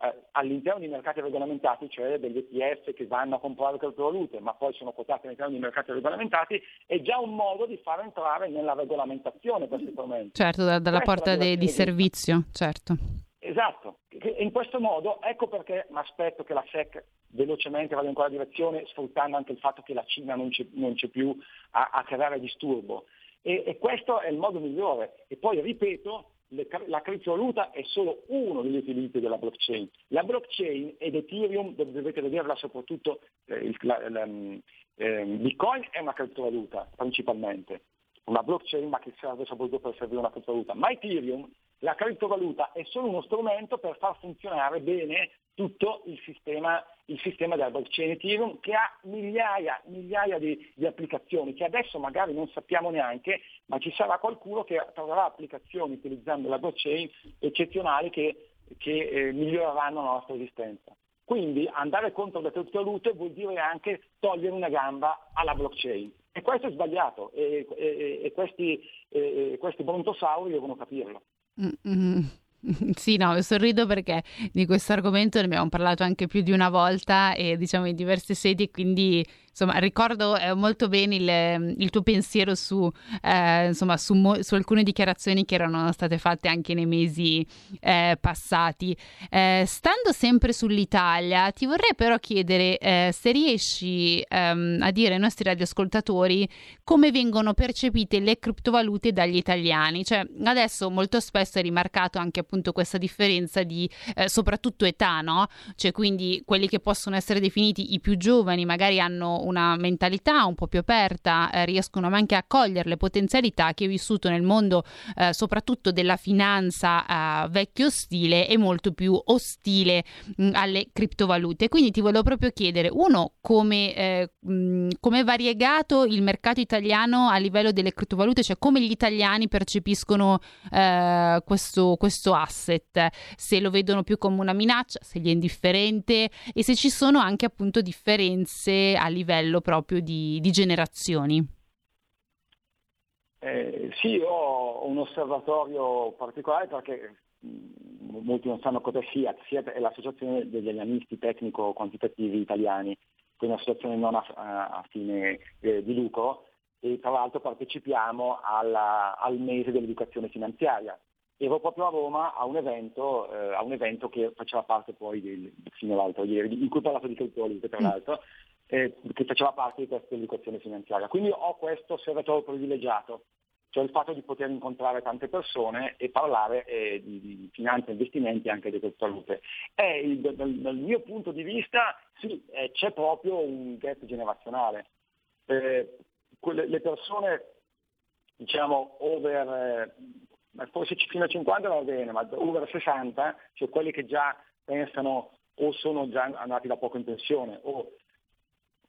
eh, all'interno di mercati regolamentati, cioè degli ETF che vanno a comprare criptovalute, ma poi sono quotati all'interno di mercati regolamentati, è già un modo di far entrare nella regolamentazione questi strumenti. Certo, da, dalla Questa porta de, di servizio, certo. Esatto, in questo modo, ecco perché mi aspetto che la SEC velocemente vada in quella direzione, sfruttando anche il fatto che la Cina non c'è, non c'è più a, a, creare disturbo. E, e, questo è il modo migliore. E poi, ripeto, le, la criptovaluta è solo uno degli utilizzi della blockchain. La blockchain ed Ethereum, dovete vederla soprattutto, eh, il, la, la, eh, Bitcoin è una criptovaluta principalmente, una blockchain ma che serve soprattutto per servire una criptovaluta. Ma Ethereum la criptovaluta è solo uno strumento per far funzionare bene tutto il sistema, il sistema della blockchain Ethereum che ha migliaia, migliaia di, di, applicazioni che adesso magari non sappiamo neanche, ma ci sarà qualcuno che troverà applicazioni utilizzando la blockchain eccezionali che, che eh, miglioreranno la nostra esistenza. Quindi andare contro le criptovalute vuol dire anche togliere una gamba alla blockchain. E questo è sbagliato e, e, e questi, questi brontosauri devono capirlo. Mm-hmm. Sì, no, sorrido perché di questo argomento ne abbiamo parlato anche più di una volta e diciamo in diverse sedi, quindi insomma ricordo eh, molto bene il, il, tuo pensiero su, eh, insomma, su, mo- su, alcune dichiarazioni che erano state fatte anche nei mesi eh, passati. Eh, stando sempre sull'Italia, ti vorrei però chiedere eh, se riesci ehm, a dire ai nostri radioascoltatori come vengono percepite le criptovalute dagli italiani. Cioè, adesso molto spesso è rimarcato anche appunto questa differenza di eh, soprattutto età, no? Cioè, quindi quelli che possono essere definiti i più giovani magari hanno una mentalità un po' più aperta, eh, riescono anche a cogliere le potenzialità che ho vissuto nel mondo eh, soprattutto della finanza eh, vecchio stile e molto più ostile mh, alle criptovalute. Quindi ti volevo proprio chiedere, uno, come, eh, mh, come è variegato il mercato italiano a livello delle criptovalute, cioè come gli italiani percepiscono eh, questo, questo asset, se lo vedono più come una minaccia, se gli è indifferente e se ci sono anche appunto differenze a livello livello proprio di, di generazioni? Eh, sì, ho un osservatorio particolare perché molti non sanno cosa sia, SIAT è l'associazione degli analisti tecnico-quantitativi italiani, quindi un'associazione non a, a fine eh, di lucro e tra l'altro partecipiamo alla, al mese dell'educazione finanziaria. Ero proprio a Roma a un evento, eh, a un evento che faceva parte poi del, fino all'altro ieri, in cui ho parlato di criptovalute tra mm. Eh, che faceva parte di questa educazione finanziaria. Quindi ho questo osservatorio privilegiato, cioè il fatto di poter incontrare tante persone e parlare eh, di, di, finanza e investimenti anche di criptovalute. E dal, dal, mio punto di vista sì, eh, c'è proprio un gap generazionale. Eh, quelle, le persone diciamo over, eh, forse fino a 50 va bene, ma over 60, cioè quelli che già pensano o sono già andati da poco in pensione o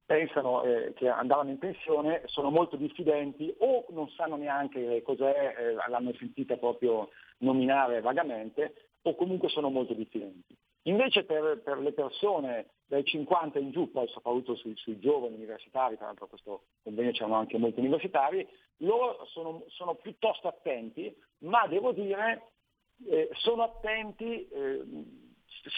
pensano eh, che andavano in pensione, sono molto diffidenti o non sanno neanche cos'è, eh, l'hanno sentita proprio nominare vagamente, o comunque sono molto diffidenti. Invece per, per le persone dai 50 in giù, poi soprattutto sui, sui giovani universitari, tra l'altro questo convegno c'erano anche molti universitari, loro sono, sono piuttosto attenti, ma devo dire eh, sono attenti, eh,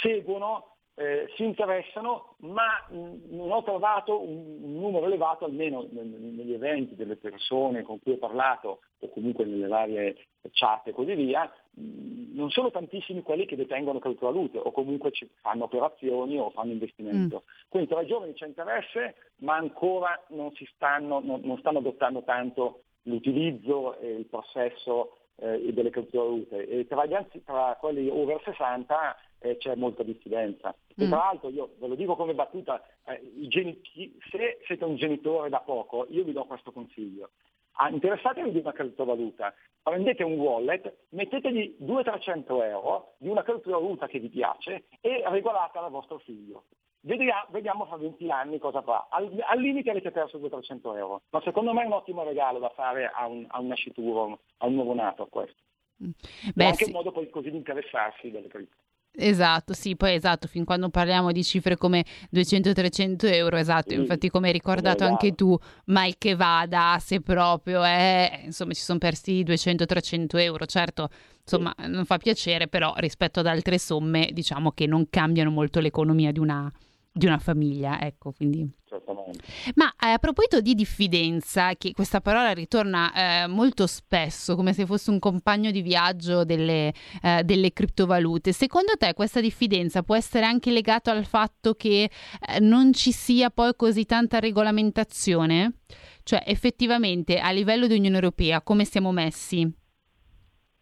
seguono eh, si interessano, ma mh, non ho trovato un, numero elevato, almeno negli eventi delle persone con cui ho parlato o comunque nelle varie chat e così via, mh, non sono tantissimi quelli che detengono criptovalute o comunque ci fanno operazioni o fanno investimento. Mm. Quindi tra i giovani c'è interesse, ma ancora non, stanno, non, non stanno adottando tanto l'utilizzo e il possesso eh, delle criptovalute. E tra, gli anzi, tra quelli over 60 eh, c'è molta diffidenza. E tra mm. l'altro io ve lo dico come battuta, eh, genitori, se siete un genitore da poco, io vi do questo consiglio. Ah, interessatevi di una criptovaluta, prendete un wallet, mettetegli 200-300 euro di una criptovaluta che vi piace e regolatela al vostro figlio. Vediamo, vediamo fra 20 anni cosa fa. Al, al limite avete perso 200-300 euro, ma secondo me è un ottimo regalo da fare a un, a un nascituro, a un nuovo nato questo. Mm. Beh, è anche sì. un modo poi così di interessarsi delle cripto. Esatto, sì, poi esatto, fin quando parliamo di cifre come 200-300 euro, esatto, infatti come hai ricordato anche tu, mal che vada, se proprio è, insomma ci sono persi 200-300 euro, certo, insomma non fa piacere, però rispetto ad altre somme diciamo che non cambiano molto l'economia di una, di una famiglia, ecco, quindi... Certamente. Ma eh, a proposito di diffidenza, che questa parola ritorna eh, molto spesso come se fosse un compagno di viaggio delle, eh, delle criptovalute, secondo te questa diffidenza può essere anche legata al fatto che eh, non ci sia poi così tanta regolamentazione? Cioè effettivamente a livello di Unione Europea come siamo messi?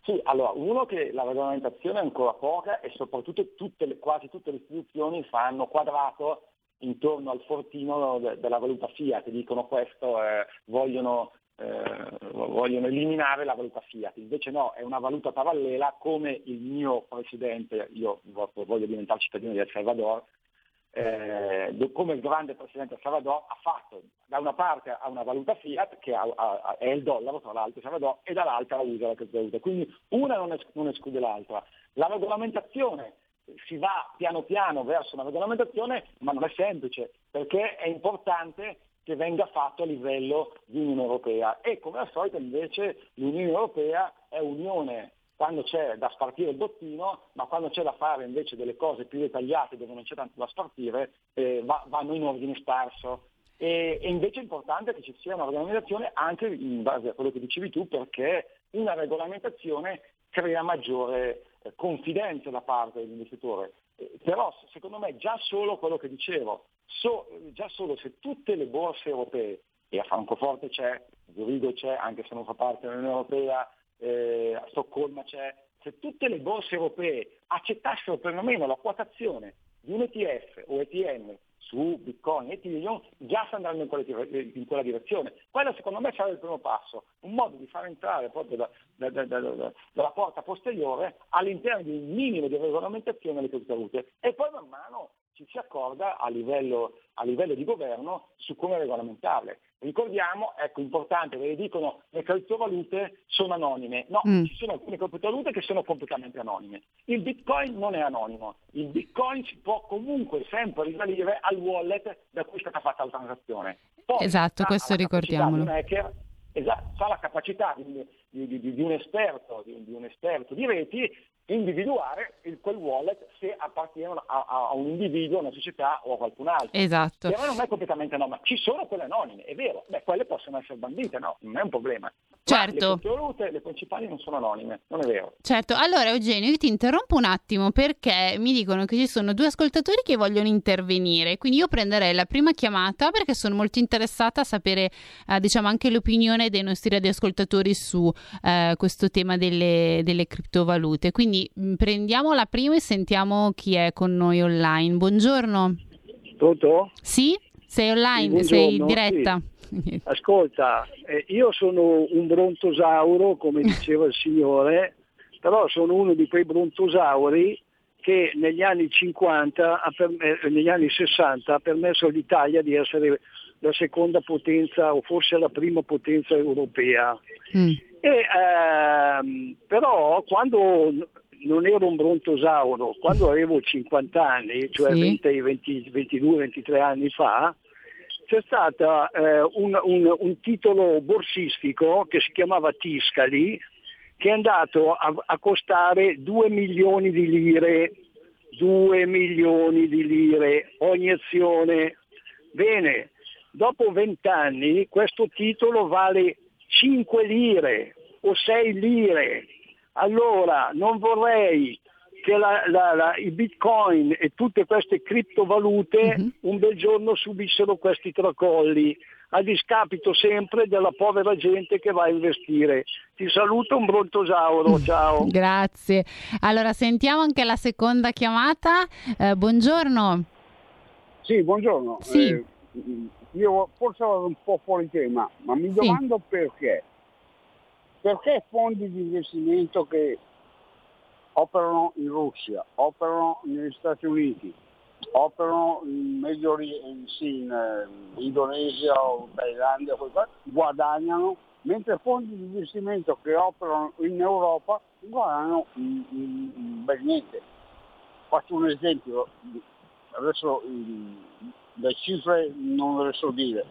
Sì, allora, uno che la regolamentazione è ancora poca e soprattutto tutte le, quasi tutte le istituzioni fanno quadrato intorno al fortino de- della valuta fiat, dicono questo, eh, vogliono, eh, vogliono eliminare la valuta fiat, invece no, è una valuta parallela come il mio presidente, io voglio diventare cittadino di El Salvador, eh, come il grande presidente Salvador ha fatto, da una parte ha una valuta fiat che ha, ha, è il dollaro tra l'altro Salvador e dall'altra usa la criptovaluta, quindi una non, es- non esclude l'altra. La regolamentazione si va piano piano verso una regolamentazione, ma non è semplice, perché è importante che venga fatto a livello di Unione Europea e come al solito invece l'Unione Europea è unione quando c'è da spartire il bottino, ma quando c'è da fare invece delle cose più dettagliate dove non c'è tanto da spartire, eh, va, vanno in ordine sparso. E, e, invece è importante che ci sia una regolamentazione anche in base a quello che dicevi tu, perché una regolamentazione crea maggiore eh, confidenza da parte dell'investitore. Eh, però secondo me già solo quello che dicevo, so, già solo se tutte le borse europee, e a Francoforte c'è, a Zurigo c'è, anche se non fa parte dell'Unione Europea, eh, a Stoccolma c'è, se tutte le borse europee accettassero perlomeno la quotazione di un ETF o ETN su Bitcoin e Ethereum, già sta andando in quella, in quella, direzione. Quello secondo me sarà il primo passo, un modo di far entrare proprio da, da, da, dalla porta posteriore all'interno di un minimo di regolamentazione le criptovalute e poi man mano ci si accorda a livello, a livello di governo su come regolamentarle. Ricordiamo, ecco, importante, perché dicono le criptovalute sono anonime. No, mm. ci sono alcune criptovalute che sono completamente anonime. Il Bitcoin non è anonimo. Il Bitcoin si può comunque sempre risalire al wallet da cui è stata fatta la transazione. Poi, esatto, questo ricordiamolo. Di hacker, esatto, ha la capacità di, di, di, di un esperto, di, un esperto di reti individuare il, quel wallet se appartiene a, a, un individuo, a una società o a qualcun altro. Esatto. Però non è completamente anonima. Ci sono quelle anonime, è vero, beh, quelle possono essere bandite, no, non è un problema. Certo. Ma le criptovalute, le principali non sono anonime, non è vero. Certo, allora Eugenio, io ti interrompo un attimo perché mi dicono che ci sono due ascoltatori che vogliono intervenire, quindi io prenderei la prima chiamata perché sono molto interessata a sapere, eh, diciamo, anche l'opinione dei nostri radioascoltatori su eh, questo tema delle, delle criptovalute. Quindi mh, prendiamo la prima e sentiamo chi è con noi online. Buongiorno. Pronto? Sì? Sei online? Sì, sei in diretta? Sì. Ascolta, eh, io sono un brontosauro, come diceva il signore, però sono uno di quei brontosauri che negli anni 50, per, eh, negli anni 60 ha permesso all'Italia di essere la seconda potenza o forse la prima potenza europea. Mm. E, ehm, però quando non ero un brontosauro, quando avevo 50 anni, cioè sì. 22-23 anni fa, c'è stato eh, un, un, un, titolo borsistico che si chiamava Tiscali, che è andato a, a costare 2 milioni di lire, 2 milioni di lire ogni azione. Bene, dopo 20 anni questo titolo vale 5 lire o 6 lire. Allora non vorrei che la, la, la, i bitcoin e tutte queste criptovalute uh-huh. un bel giorno subissero questi tracolli a discapito sempre della povera gente che va a investire. Ti saluto un brontosauro, ciao. Grazie. Allora sentiamo anche la seconda chiamata. Eh, buongiorno. Sì, buongiorno. Sì. Eh, io forse vado un po' fuori tema, ma mi domando sì. perché. Perché fondi di investimento che operano in Russia, operano negli Stati Uniti, operano in Medio sì, in eh, Indonesia o Thailandia, guadagnano, mentre fondi di investimento che operano in Europa guadagnano in, in, in bel niente. Faccio un esempio, adesso le cifre non le so dire,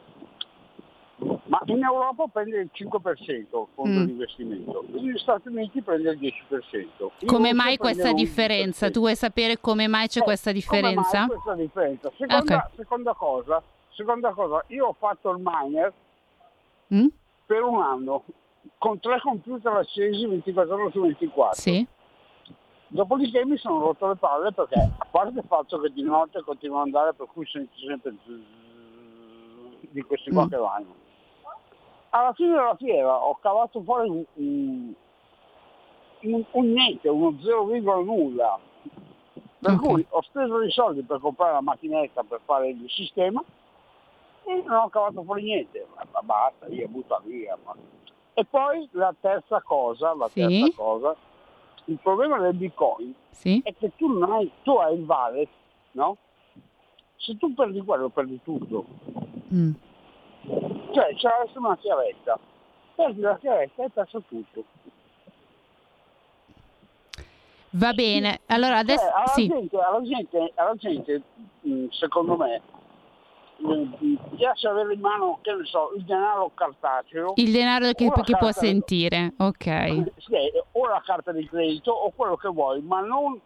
Ma in Europa prende il 5% il fondo Mm. di investimento, negli Stati Uniti prende il 10%. In Come mai questa l'11%. differenza? Tu vuoi sapere come mai c'è Eh, questa differenza? Come mai questa differenza? Seconda, Ok. seconda cosa, seconda cosa, io ho fatto il miner Mm? per un anno con tre computer accesi 24 ore su 24. Sì. Dopodiché mi sono rotto le palle perché, a parte il fatto che di notte continuo ad andare per cui sento sempre di questi qua Mm. che vanno. Alla fine della fiera ho cavato fuori un, un, un- un niente, uno 0, nulla. Per Ok. cui ho speso dei soldi per comprare la macchinetta per fare il sistema e non ho cavato fuori niente. Ma, basta, io butta via. ma- E poi la terza cosa, la Sì. terza cosa, il problema del bitcoin Sì. è che tu non hai, tu hai il wallet, no? Se tu perdi quello, perdi tutto. Mm. Cioè, c'è adesso una chiavetta. Perdi la chiavetta e hai perso tutto. Va bene. Allora adesso Cioè, alla, sì. gente, alla, gente, alla gente, mh, secondo me, mh, piace avere in mano, che ne so, il denaro cartaceo. Il denaro che, che può sentire. Ok. Sì, o la carta di credito o quello che vuoi, ma non,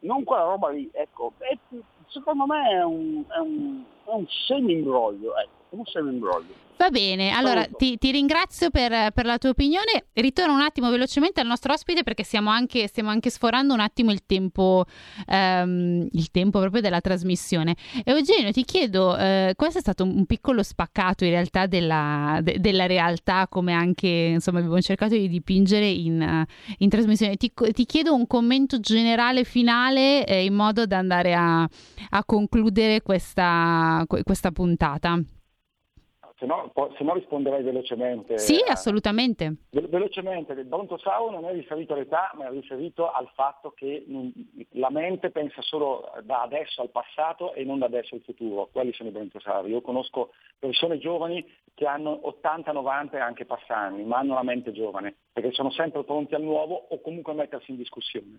non quella roba lì. Ecco, E, secondo me è un, è un, un semi-imbroglio, ecco, è un semi-imbroglio. Va bene, allora ti, ti ringrazio per, per la tua opinione. Ritorno un attimo velocemente al nostro ospite perché stiamo anche, stiamo anche sforando un attimo il tempo, ehm, il tempo proprio della trasmissione. Eugenio, ti chiedo, eh, questo è stato un piccolo spaccato in realtà della, de- della realtà, come anche insomma abbiamo cercato di dipingere in, in trasmissione. Ti, ti chiedo un commento generale finale eh, in modo da andare a, a concludere questa, questa puntata. Se no, se no risponderei velocemente. Sì, a- assolutamente. Ve- Velocemente, il brontosaurio non è riferito all'età, ma è riferito al fatto che la mente pensa solo da adesso al passato e non da adesso al futuro. Quelli sono i brontosauri. Io conosco persone giovani che hanno 80, 90 e anche passanni, ma hanno la mente giovane, perché sono sempre pronti al nuovo o comunque a mettersi in discussione.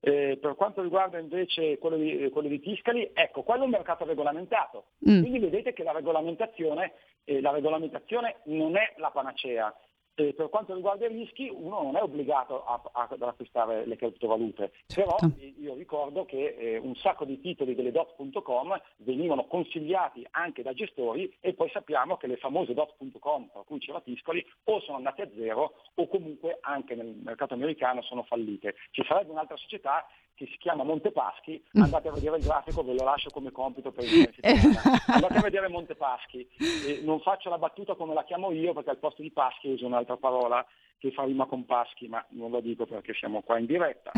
Eh, per quanto riguarda invece quello di, quello di Tiscali, ecco, quello è un mercato regolamentato. Mm. Quindi vedete che la regolamentazione, eh, la regolamentazione non è la panacea. Eh, per quanto riguarda i rischi, uno non è obbligato a- a- ad acquistare le criptovalute, però Certo. eh, io ricordo che eh, un sacco di titoli delle dot.com venivano consigliati anche da gestori e poi sappiamo che le famose dot.com, per cui c'era Tiscoli, o sono andate a zero o comunque anche nel mercato americano sono fallite. Ci sarebbe un'altra società che si chiama Montepaschi, Mm. andate a vedere il grafico, ve lo lascio come compito per il settimana. Andate a vedere Montepaschi. Eh, non faccio la battuta come la chiamo io perché al posto di Paschi uso un'altra parola che fa rima con Paschi, ma non lo dico perché siamo qua in diretta.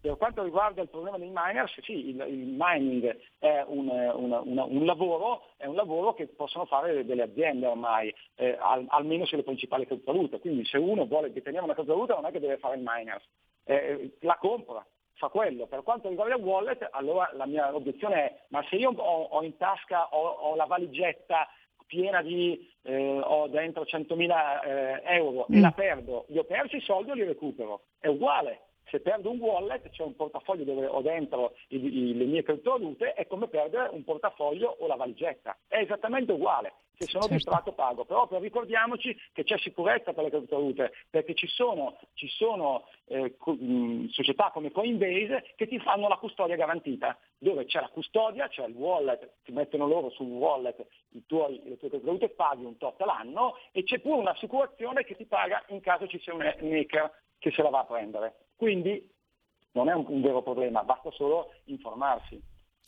Per quanto riguarda il problema dei miners, sì, il, il mining è un, eh, una- una- un lavoro, è un lavoro che possono fare delle aziende ormai, eh, al- almeno sulle principali criptovalute. Quindi se uno vuole detenere una criptovaluta non è che deve fare il miner, eh, la compra, fa quello. Per quanto riguarda il wallet, allora la mia obiezione è, ma se io ho, ho in tasca, ho, ho la valigetta piena di, eh, ho dentro 100.000 eh, euro e Mm. la perdo, io ho perso i soldi o li recupero? È uguale. Se perdo un wallet, c'è un portafoglio dove ho dentro i- i- le mie criptovalute, è come perdere un portafoglio o la valigetta. È esattamente uguale. Se sono Certo. distratto pago, però ricordiamoci che c'è sicurezza per le criptovalute, perché ci sono, ci sono eh, co- mh, società come Coinbase che ti fanno la custodia garantita, dove c'è la custodia, c'è il wallet, ti mettono loro sul wallet tuoi, le tue criptovalute, paghi un tot all'anno e c'è pure un'assicurazione che ti paga in caso ci sia un hacker che se la va a prendere. Quindi non è un, un vero problema, basta solo informarsi.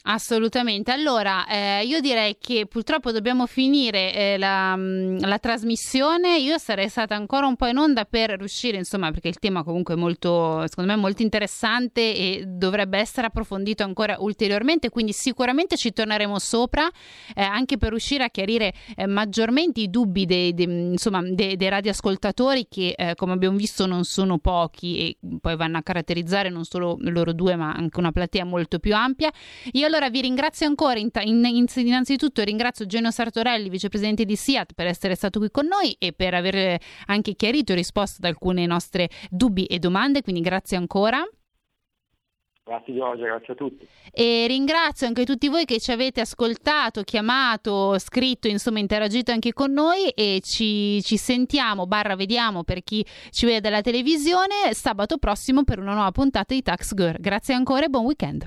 Assolutamente. Allora, eh, io direi che purtroppo dobbiamo finire eh, la, mm, la trasmissione. Io sarei stata ancora un po' in onda per riuscire, insomma, perché il tema comunque è molto, secondo me, molto interessante e dovrebbe essere approfondito ancora ulteriormente. Quindi sicuramente ci torneremo sopra, eh, anche per riuscire a chiarire eh, maggiormente i dubbi dei, dei- insomma, dei, dei radioascoltatori che, eh, come abbiamo visto, non sono pochi e poi vanno a caratterizzare non solo loro due, ma anche una platea molto più ampia. Io allora vi ringrazio ancora, in- in- in- innanzitutto ringrazio Genio Sartorelli, vicepresidente di SIAT, per essere stato qui con noi e per aver anche chiarito e risposto ad alcune nostre dubbi e domande, quindi grazie ancora. Grazie Giorgio, grazie a tutti. E ringrazio anche tutti voi che ci avete ascoltato, chiamato, scritto, insomma interagito anche con noi e ci, ci sentiamo, barra vediamo per chi ci vede dalla televisione, sabato prossimo per una nuova puntata di Tax Girl. Grazie ancora e buon weekend.